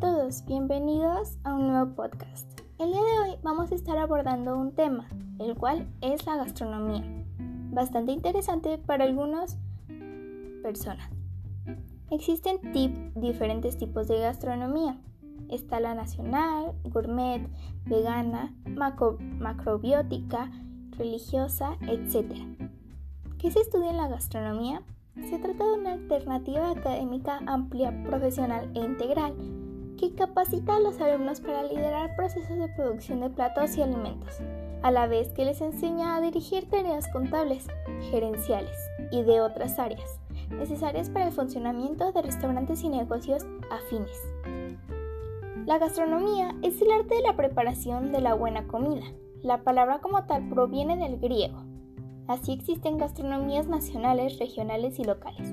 todos, bienvenidos a un nuevo podcast. El día de hoy vamos a estar abordando un tema, el cual es la gastronomía, bastante interesante para algunas personas. Existen diferentes tipos de gastronomía. Está la nacional, gourmet, vegana, macrobiótica, religiosa, etc. ¿Qué se estudia en la gastronomía? Se trata de una alternativa académica amplia, profesional e integral que capacita a los alumnos para liderar procesos de producción de platos y alimentos, a la vez que les enseña a dirigir tareas contables, gerenciales y de otras áreas necesarias para el funcionamiento de restaurantes y negocios afines. La gastronomía es el arte de la preparación de la buena comida. La palabra como tal proviene del griego Así existen gastronomías nacionales, regionales y locales.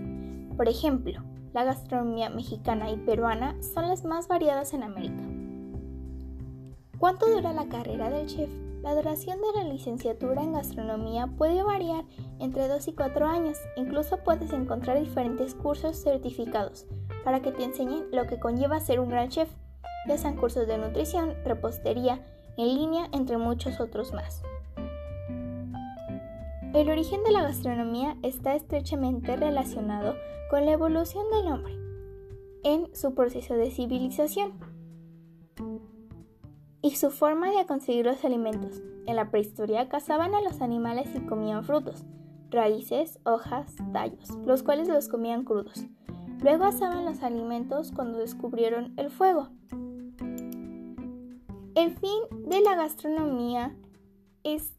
Por ejemplo, la gastronomía mexicana y peruana son las más variadas en América. ¿Cuánto dura la carrera del chef? La duración de la licenciatura en gastronomía puede variar entre 2 y 4 años. Incluso puedes encontrar diferentes cursos certificados para que te enseñen lo que conlleva ser un gran chef, ya sean cursos de nutrición, repostería, en línea, entre muchos otros más. El origen de la gastronomía está estrechamente relacionado con la evolución del hombre en su proceso de civilización y su forma de conseguir los alimentos. En la prehistoria cazaban a los animales y comían frutos, raíces, hojas, tallos, los cuales los comían crudos. Luego asaban los alimentos cuando descubrieron el fuego. El fin de la gastronomía es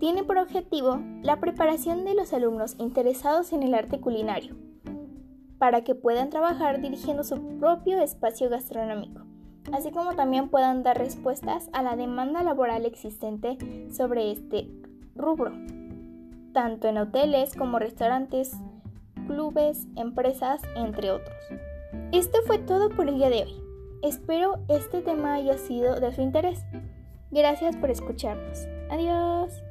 tiene por objetivo la preparación de los alumnos interesados en el arte culinario, para que puedan trabajar dirigiendo su propio espacio gastronómico, así como también puedan dar respuestas a la demanda laboral existente sobre este rubro, tanto en hoteles como restaurantes, clubes, empresas, entre otros. Esto fue todo por el día de hoy. Espero este tema haya sido de su interés. Gracias por escucharnos. Adiós.